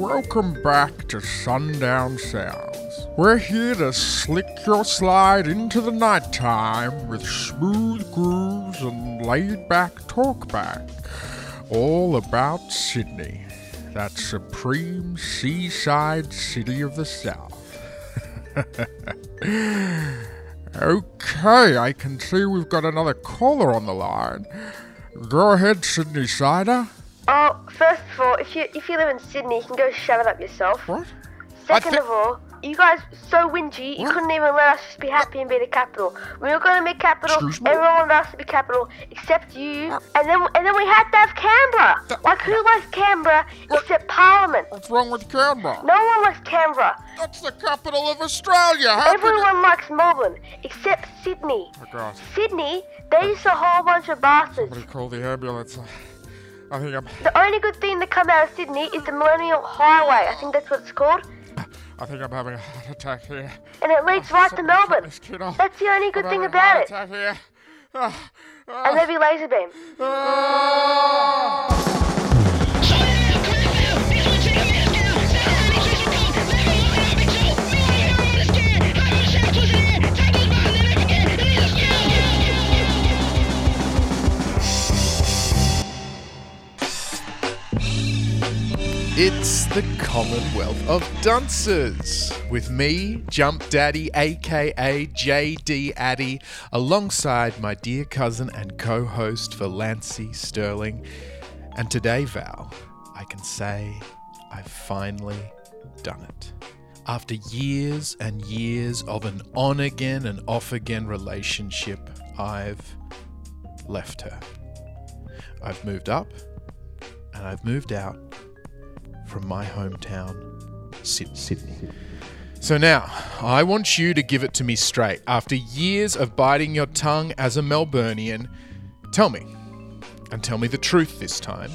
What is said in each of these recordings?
Welcome back to Sundown Sounds. We're here to slick your slide into the nighttime with smooth grooves and laid back talkback. All about Sydney, that supreme seaside city of the South. okay, I can see we've got another caller on the line. Go ahead, Sydney Cider. Oh, first of all, if you if you live in Sydney, you can go shove it up yourself. What? Second thi- of all, you guys so whingy, you What? couldn't even let us just be happy and be the capital. We were gonna make capital, Excuse everyone wanted us to be capital except you, uh, and then and then we had to have Canberra. That- Like who likes Canberra except Parliament? What's wrong with Canberra? No one likes Canberra. That's the capital of Australia. How could you- Everyone likes Melbourne except Sydney. Oh, God. Sydney, they used a whole bunch of bastards. Somebody call the ambulance. I think I'm. The only good thing that come out of Sydney is the Millennial Highway. I think that's what it's called. I think I'm having a heart attack here. And it leads right to Melbourne. this kid off. That's the only good I'm thing about it. Ah, ah, And maybe laser beam. It's the Commonwealth of Dunces with me, Jump Daddy, aka JD Addy, alongside my dear cousin and co host Valancy Sterling. And today, Val, I can say I've finally done it. After years and years of an on again and off again relationship, I've left her. I've moved up and I've moved out from my hometown, Syd- Sydney. So now, I want you to give it to me straight. After years of biting your tongue as a Melburnian, tell me, and tell me the truth this time.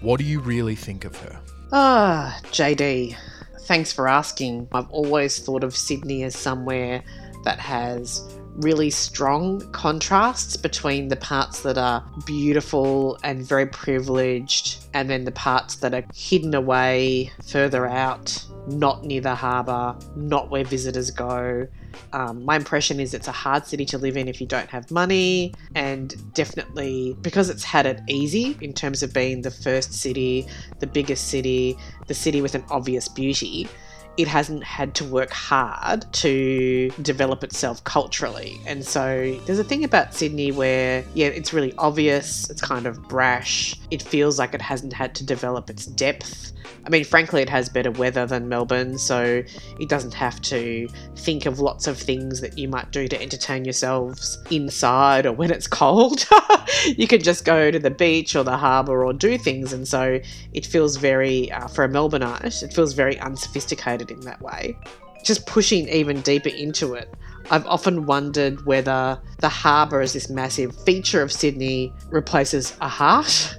What do you really think of her? Ah, JD, thanks for asking. I've always thought of Sydney as somewhere that has really strong contrasts between the parts that are beautiful and very privileged, and then the parts that are hidden away further out, not near the harbour, not where visitors go. Um, my impression is it's a hard city to live in if you don't have money, and definitely because it's had it easy in terms of being the first city, the biggest city, the city with an obvious beauty. It hasn't had to work hard to develop itself culturally. And so there's a thing about Sydney where, yeah, it's really obvious, it's kind of brash, it feels like it hasn't had to develop its depth. I mean, frankly, it has better weather than Melbourne, so it doesn't have to think of lots of things that you might do to entertain yourselves inside or when it's cold. you can just go to the beach or the harbour or do things, and so it feels very, uh, for a Melbourneite, it feels very unsophisticated in that way. Just pushing even deeper into it, I've often wondered whether the harbour as this massive feature of Sydney replaces a heart.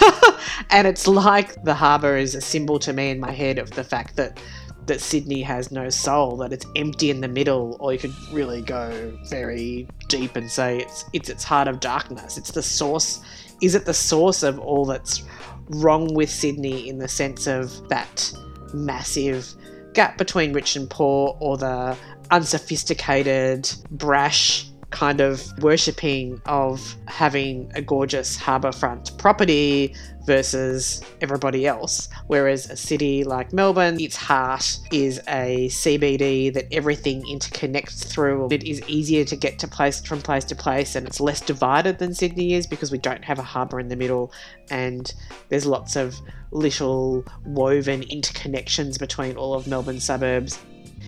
and it's like the harbour is a symbol to me in my head of the fact that that Sydney has no soul, that it's empty in the middle, or you could really go very deep and say it's it's its heart of darkness. It's the source. Is it the source of all that's wrong with Sydney in the sense of that massive gap between rich and poor, or the unsophisticated, brash kind of worshipping of having a gorgeous harbourfront property versus everybody else. Whereas a city like Melbourne, its heart is a CBD that everything interconnects through. It is easier to get to place from place to place and it's less divided than Sydney is because we don't have a harbour in the middle and there's lots of little woven interconnections between all of Melbourne's suburbs.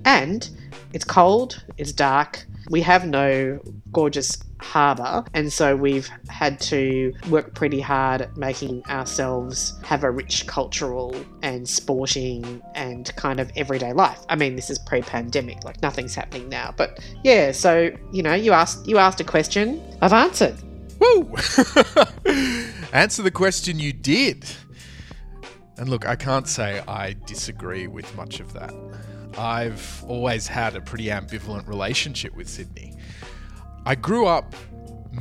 And it's cold, it's dark, we have no gorgeous harbour, and so we've had to work pretty hard at making ourselves have a rich cultural and sporting and kind of everyday life. I mean, this is pre-pandemic, like nothing's happening now, but yeah. So you know, you asked you asked a question, I've answered. Woo! Answer the question you did. And look, I can't say I disagree with much of that. I've always had a pretty ambivalent relationship with Sydney. I grew up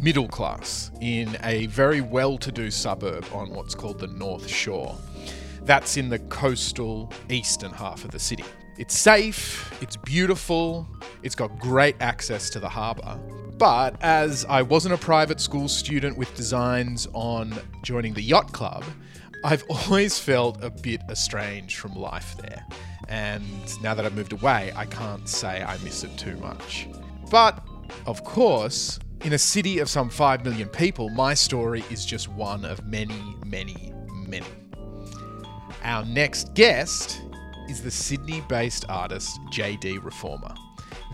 middle class in a very well to do suburb on what's called the North Shore. That's in the coastal eastern half of the city. It's safe, it's beautiful, it's got great access to the harbour. But as I wasn't a private school student with designs on joining the yacht club, I've always felt a bit estranged from life there. And now that I've moved away, I can't say I miss it too much. But, of course, in a city of some 5 million people, my story is just one of many, many, many. Our next guest is the Sydney based artist JD Reforma.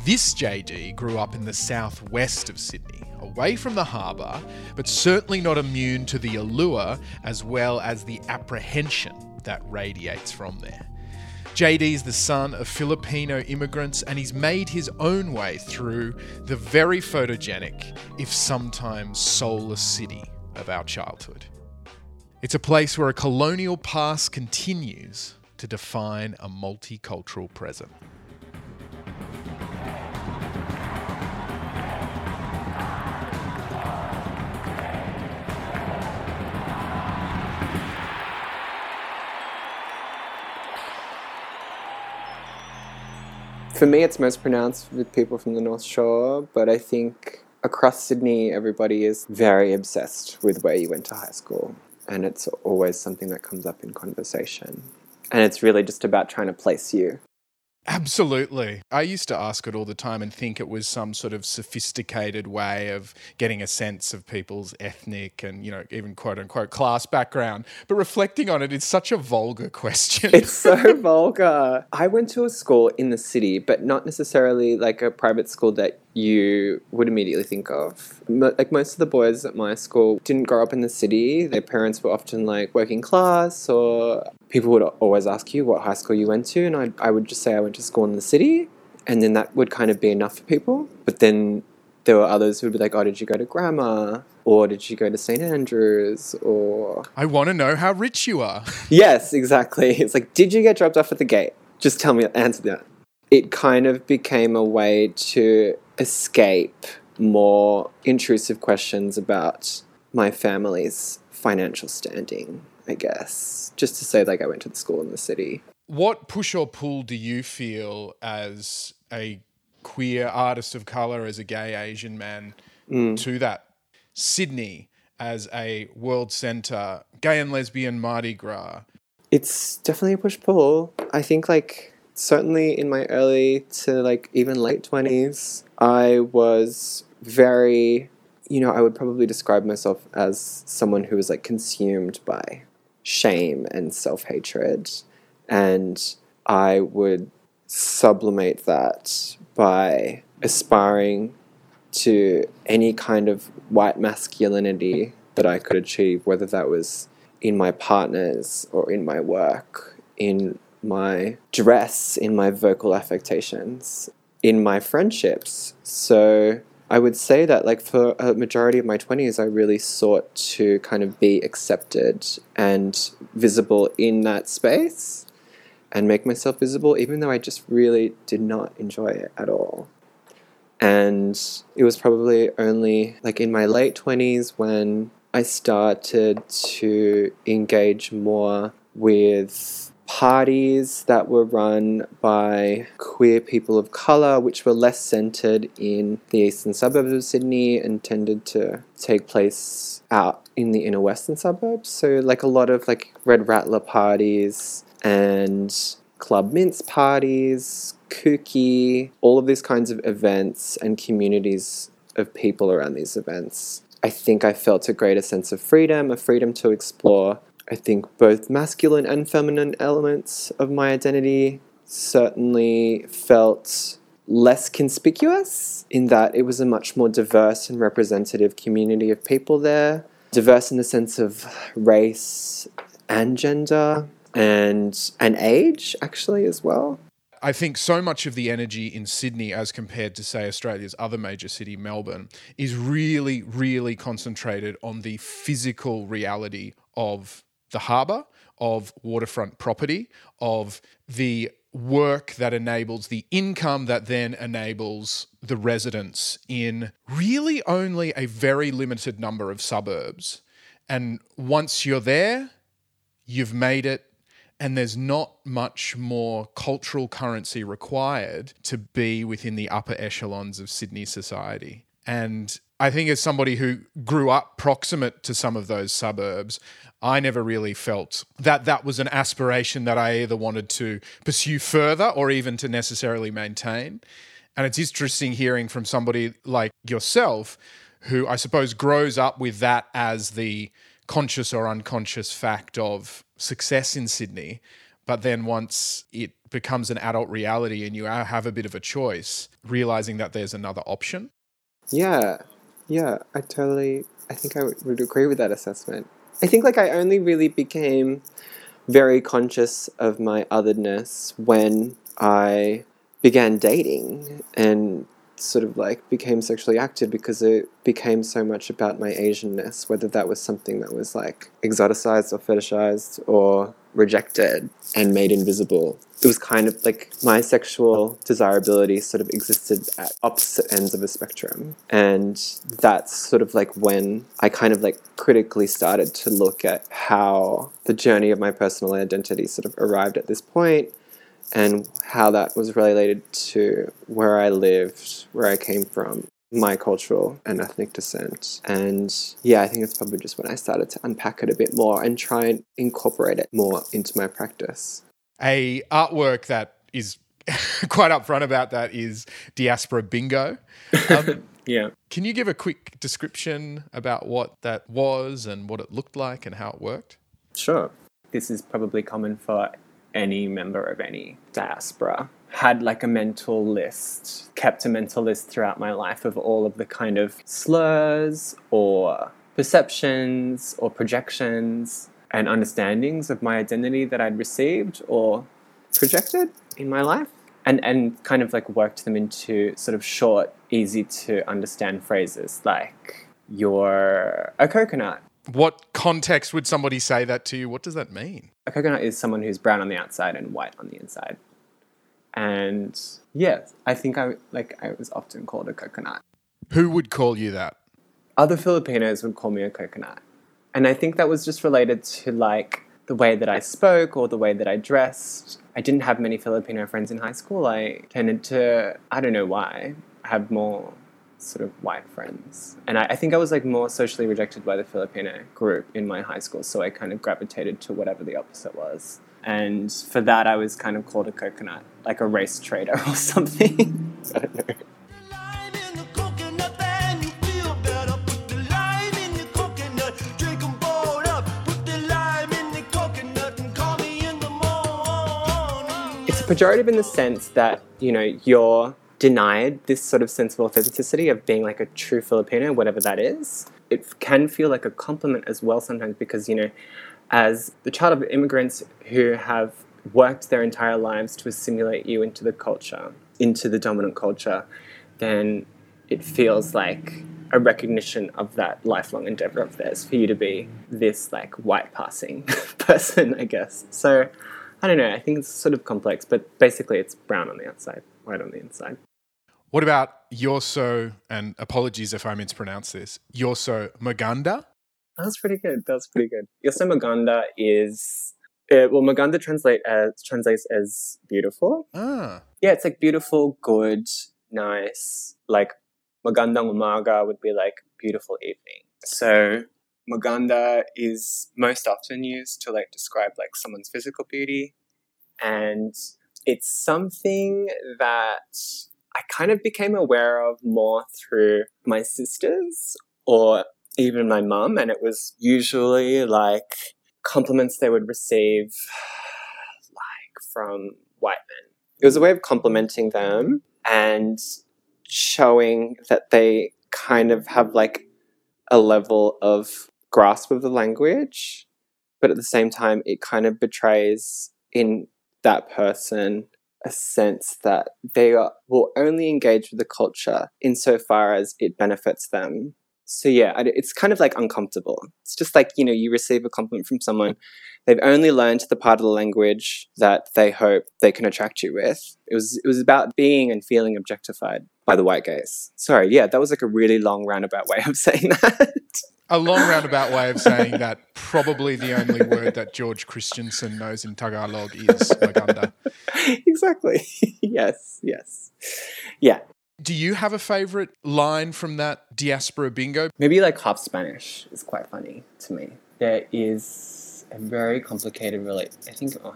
This JD grew up in the southwest of Sydney, away from the harbour, but certainly not immune to the allure as well as the apprehension that radiates from there. JD is the son of Filipino immigrants and he's made his own way through the very photogenic, if sometimes soulless city of our childhood. It's a place where a colonial past continues to define a multicultural present. For me, it's most pronounced with people from the North Shore, but I think across Sydney, everybody is very obsessed with where you went to high school. And it's always something that comes up in conversation. And it's really just about trying to place you. Absolutely. I used to ask it all the time and think it was some sort of sophisticated way of getting a sense of people's ethnic and, you know, even quote unquote class background. But reflecting on it, it's such a vulgar question. It's so vulgar. I went to a school in the city, but not necessarily like a private school that you would immediately think of. Like most of the boys at my school didn't grow up in the city. Their parents were often like working class, or people would always ask you what high school you went to, and I, I would just say I went to school in the city, and then that would kind of be enough for people. But then there were others who would be like, "Oh, did you go to grammar?" Or did you go to St Andrews? Or I want to know how rich you are. Yes, exactly. It's like, did you get dropped off at the gate? Just tell me, answer that. It kind of became a way to escape more intrusive questions about my family's financial standing, I guess. Just to say, like, I went to the school in the city. What push or pull do you feel as a queer artist of color, as a gay Asian man, mm. to that? Sydney as a world center, gay and lesbian Mardi Gras. It's definitely a push pull. I think, like, certainly in my early to like even late 20s, I was very, you know, I would probably describe myself as someone who was like consumed by shame and self hatred. And I would sublimate that by aspiring to any kind of white masculinity that I could achieve, whether that was in my partners or in my work, in my dress, in my vocal affectations, in my friendships. So I would say that, like, for a majority of my 20s, I really sought to kind of be accepted and visible in that space and make myself visible, even though I just really did not enjoy it at all. And it was probably only like in my late 20s when I started to engage more with parties that were run by queer people of colour, which were less centred in the eastern suburbs of Sydney and tended to take place out in the inner western suburbs. So, like a lot of like Red Rattler parties and club mints parties, kooky, all of these kinds of events and communities of people around these events. I think I felt a greater sense of freedom, a freedom to explore. I think both masculine and feminine elements of my identity certainly felt less conspicuous in that it was a much more diverse and representative community of people there. Diverse in the sense of race and gender and and age actually as well. I think so much of the energy in Sydney, as compared to, say, Australia's other major city, Melbourne, is really, really concentrated on the physical reality of the harbour, of waterfront property, of the work that enables the income that then enables the residents in really only a very limited number of suburbs. And once you're there, you've made it and there's not much more cultural currency required to be within the upper echelons of Sydney society. And I think, as somebody who grew up proximate to some of those suburbs, I never really felt that that was an aspiration that I either wanted to pursue further or even to necessarily maintain. And it's interesting hearing from somebody like yourself, who I suppose grows up with that as the conscious or unconscious fact of success in Sydney. But then once it becomes an adult reality and you have a bit of a choice, realizing that there's another option. Yeah, yeah, I totally, I think I would, agree with that assessment. I think like I only really became very conscious of my otherness when I began dating and sort of like became sexually active because it became so much about my Asianness, whether that was something that was like exoticized or fetishized or rejected and made invisible. It was kind of like my sexual desirability sort of existed at opposite ends of a spectrum. And that's sort of like when I kind of like critically started to look at how the journey of my personal identity sort of arrived at this point and how that was related to where I lived, where I came from, my cultural and ethnic descent. And yeah, I think it's probably just when I started to unpack it a bit more and try and incorporate it more into my practice. A artwork that is quite upfront about that is Diaspora Bingo. Um, yeah. Can you give a quick description about what that was and what it looked like and how it worked? Sure. This is probably common for any member of any diaspora had like a mental list, kept a mental list throughout my life of all of the kind of slurs or perceptions or projections and understandings of my identity that I'd received or projected in my life. And, and kind of like worked them into sort of short, easy to understand phrases like, you're a coconut. What context would somebody say that to you? What does that mean? A coconut is someone who's brown on the outside and white on the inside. And yeah, I think I like I was often called a coconut. Who would call you that? Other Filipinos would call me a coconut. And I think that was just related to like the way that I spoke or the way that I dressed. I didn't have many Filipino friends in high school. I tended to, I don't know why, have more sort of white friends. And I, I, think I was like more socially rejected by the Filipino group in my high school, so I kind of gravitated to whatever the opposite was. And for that, I was kind of called a coconut, like a race trader or something. Pejorative in the sense that, you know, you're denied this sort of sense of authenticity of being like a true Filipino, whatever that is. It can feel like a compliment as well sometimes because, you know, as the child of immigrants who have worked their entire lives to assimilate you into the culture, into the dominant culture, then it feels like a recognition of that lifelong endeavor of theirs for you to be this like white passing person, I guess. So I don't know, I think it's sort of complex, but basically it's brown on the outside, white on the inside. What about Yoso, and apologies if I mispronounce this, Yoso Maganda? That's pretty good. That's pretty good. Yoso Maganda is uh, well, Maganda translate as translates as beautiful. Ah. Yeah, it's like beautiful, good, nice. Like Magandang umaga would be like beautiful evening. So Maganda is most often used to like describe like someone's physical beauty, and it's something that I kind of became aware of more through my sisters or even my mum, and it was usually like compliments they would receive, like from white men. It was a way of complimenting them and showing that they kind of have like a level of grasp of the language, but at the same time, it kind of betrays in that person a sense that they are, will only engage with the culture insofar as it benefits them so yeah it's kind of like uncomfortable it's just like you know you receive a compliment from someone they've only learned the part of the language that they hope they can attract you with it was it was about being and feeling objectified by the white gaze sorry yeah that was like a really long roundabout way of saying that A long roundabout way of saying that probably the only word that George Christensen knows in Tagalog is Maganda. exactly. yes, yes. Yeah. Do you have a favorite line from that diaspora bingo? Maybe like half Spanish is quite funny to me. There is a very complicated relate. I think oh,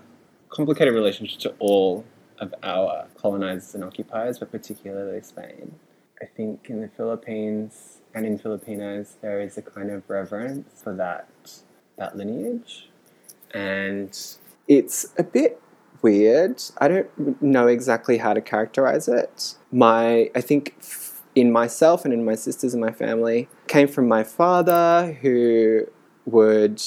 complicated relationship to all of our colonizers and occupiers, but particularly Spain. I think in the Philippines and in Filipinos there is a kind of reverence for that that lineage, and It's a bit weird. I don't know exactly how to characterize it. My, I think in myself and in my sisters and my family came from my father who would,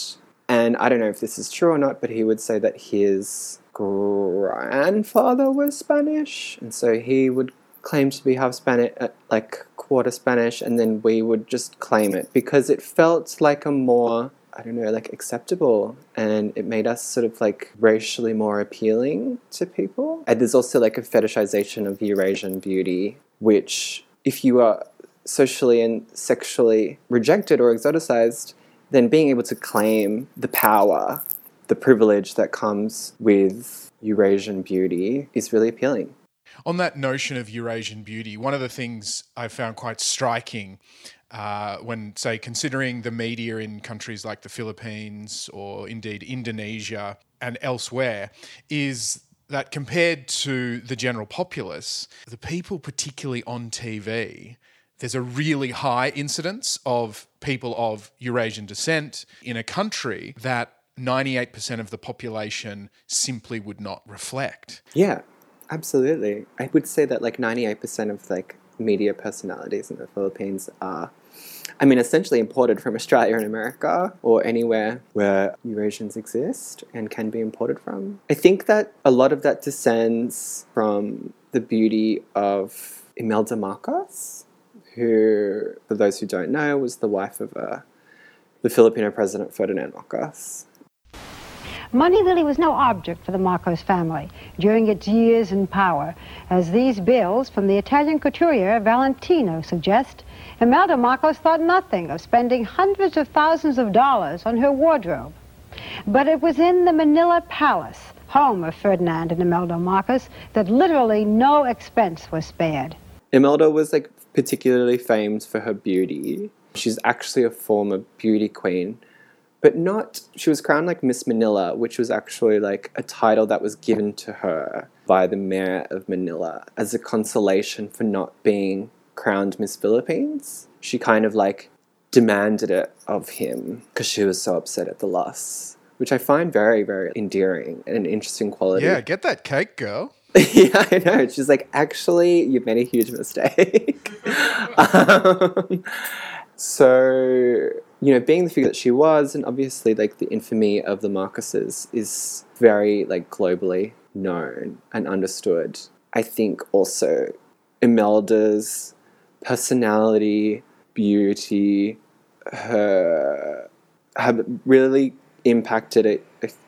and I don't know if this is true or not, but he would say that his grandfather was Spanish. And so he would claim to be half Spanish, uh, like quarter Spanish, and then we would just claim it because it felt like a more I don't know, like acceptable, and it made us sort of like racially more appealing to people. And there's also like a fetishization of Eurasian beauty, which, if you are socially and sexually rejected or exoticized, then being able to claim the power, the privilege that comes with Eurasian beauty is really appealing. On that notion of Eurasian beauty, one of the things I found quite striking uh, when, say, considering the media in countries like the Philippines or indeed Indonesia and elsewhere, is that compared to the general populace, the people, particularly on TV, there's a really high incidence of people of Eurasian descent in a country that 98% of the population simply would not reflect. Yeah, absolutely. I would say that like 98% of like media personalities in the Philippines are I mean, essentially imported from Australia and America or anywhere where Eurasians exist and can be imported from. I think that a lot of that descends from the beauty of Imelda Marcos, who, for those who don't know, was the wife of uh, the Filipino president Ferdinand Marcos. Money really was no object for the Marcos family during its years in power, as these bills from the Italian couturier Valentino suggest. Imelda Marcos thought nothing of spending hundreds of thousands of dollars on her wardrobe. But it was in the Manila Palace, home of Ferdinand and Imelda Marcos, that literally no expense was spared. Imelda was like particularly famed for her beauty. She's actually a former beauty queen, but not, she was crowned like Miss Manila, which was actually like a title that was given to her by the mayor of Manila as a consolation for not being crowned Miss Philippines. She kind of like demanded it of him because she was so upset at the loss, which I find very, very endearing and an interesting quality. Yeah, get that cake, girl. yeah, I know. She's like, actually, you've made a huge mistake. um, so, you know, being the figure that she was, and obviously, like, the infamy of the Marcoses is very, like, globally known and understood. I think also Imelda's personality, beauty, her have really impacted a,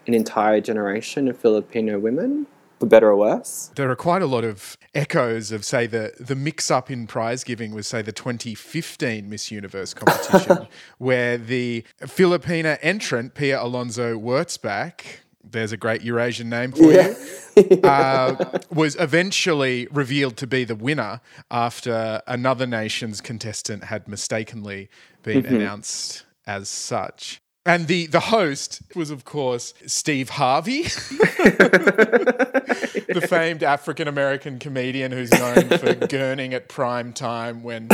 an entire generation of Filipino women, for better or worse. There are quite a lot of echoes of, say, the, the mix up in prize giving was, say, the 2015 Miss Universe competition, where the Filipina entrant, Pia Alonso Wurtzbach, there's a great Eurasian name for Yeah. you, uh, was eventually revealed to be the winner after another nation's contestant had mistakenly been Mm-hmm. announced as such. And the, the host was, of course, Steve Harvey, the famed African American comedian who's known for gurning at prime time when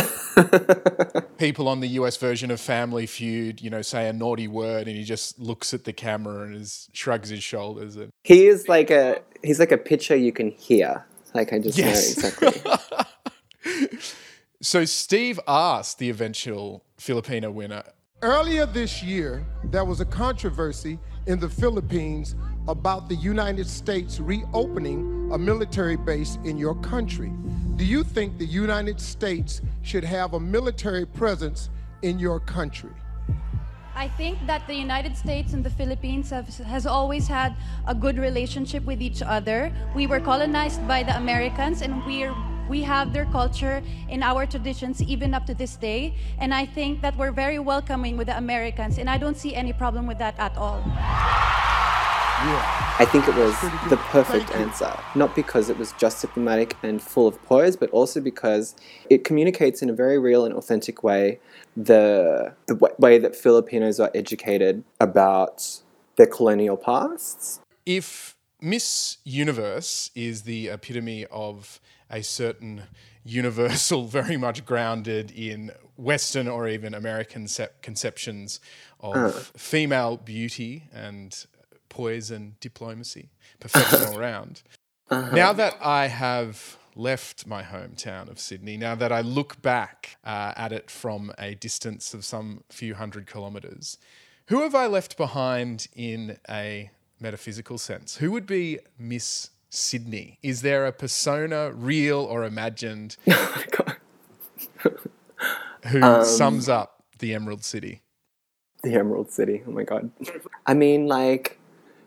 people on the US version of Family Feud, you know, say a naughty word and he just looks at the camera and is, shrugs his shoulders. And He is like a he's like a picture you can hear. Like I just Yes. know exactly. so Steve asked the eventual Filipino winner, Earlier this year, there was a controversy in the Philippines about the United States reopening a military base in your country. Do you think the United States should have a military presence in your country? I think that the United States and the Philippines have, has always had a good relationship with each other. We were colonized by the Americans and we're We have their culture in our traditions even up to this day. And I think that we're very welcoming with the Americans, and I don't see any problem with that at all. I think it was the perfect answer, not because it was just diplomatic and full of poise, but also because it communicates in a very real and authentic way the the w- way that Filipinos are educated about their colonial pasts. If Miss Universe is the epitome of a certain universal, very much grounded in Western or even American sep- conceptions of female beauty and poise and diplomacy, perfection all round. Now that I have left my hometown of Sydney, now that I look back uh, at it from a distance of some few hundred kilometres, who have I left behind in a metaphysical sense? Who would be Miss Sydney? Is there a persona, real or imagined, who um, sums up the Emerald City? The Emerald City. Oh my god. I mean, like,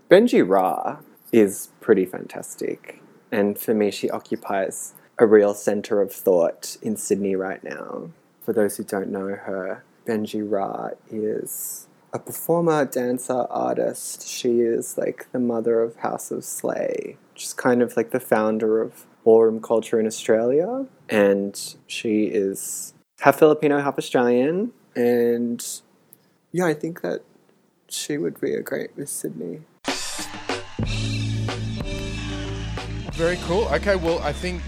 Benji Ra is pretty fantastic. And for me, she occupies a real center of thought in Sydney right now. For those who don't know her, Benji Ra is a performer, dancer, artist. She is like the mother of House of Slay, just kind of like the founder of ballroom culture in Australia. And she is half Filipino, half Australian. And yeah, I think that she would be a great Miss Sydney. Very cool. Okay, well, I think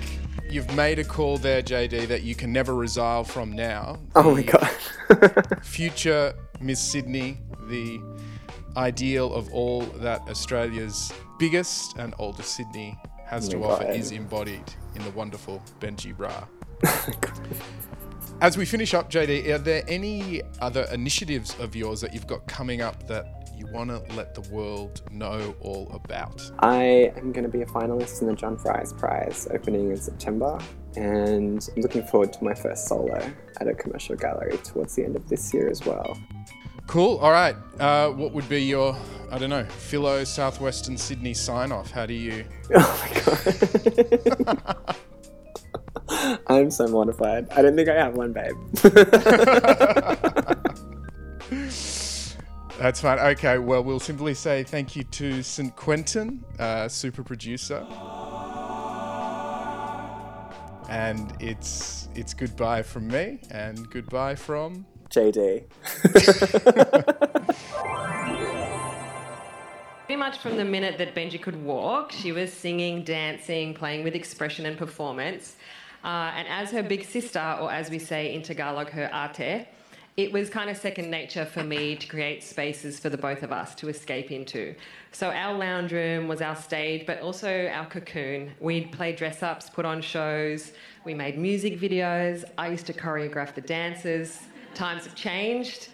you've made a call there, JD, that you can never resolve from now. Oh my god. Future Miss Sydney, the ideal of all that Australia's biggest and oldest Sydney has to offer is embodied in the wonderful Benji Ra. As we finish up, JD, are there any other initiatives of yours that you've got coming up that you want to let the world know all about? I am going to be a finalist in the John Fries Prize opening in September, and I'm looking forward to my first solo at a commercial gallery towards the end of this year as well. Cool. All right. Uh, what would be your, I don't know, Philo Southwestern Sydney sign off? How do you? Oh my god. I'm so mortified. I don't think I have one, babe. That's fine. Okay. Well, we'll simply say thank you to St. Quentin, uh, super producer. And it's it's goodbye from me and goodbye from JD. Pretty much from the minute that Benji could walk, she was singing, dancing, playing with expression and performance. Uh, and as her big sister, or as we say in Tagalog, her ate, it was kind of second nature for me to create spaces for the both of us to escape into. So our lounge room was our stage, but also our cocoon. We'd play dress ups, put on shows, we made music videos. I used to choreograph the dances. Times have changed.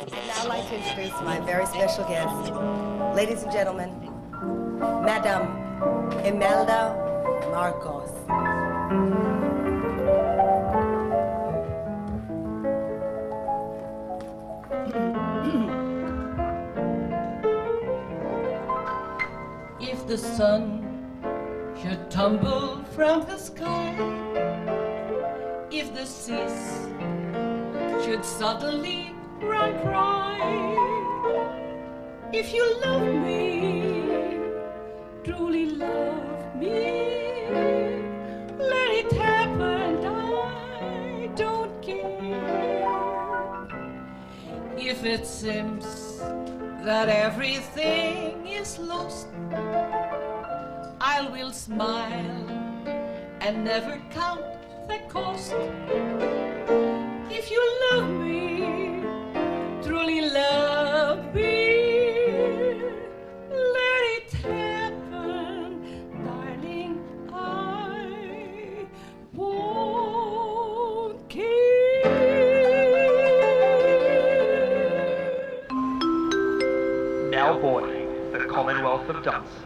I'd now like to introduce my very special guest. Ladies and gentlemen, Madame Imelda Marcos. The sun should tumble from the sky, if the seas should suddenly run dry, if you love me, truly love me, let it happen, I don't care. If it seems that everything is lost, I will smile and never count the cost. If you love me, truly love me, let it happen, darling. I won't Now boy, the Commonwealth of Dunces.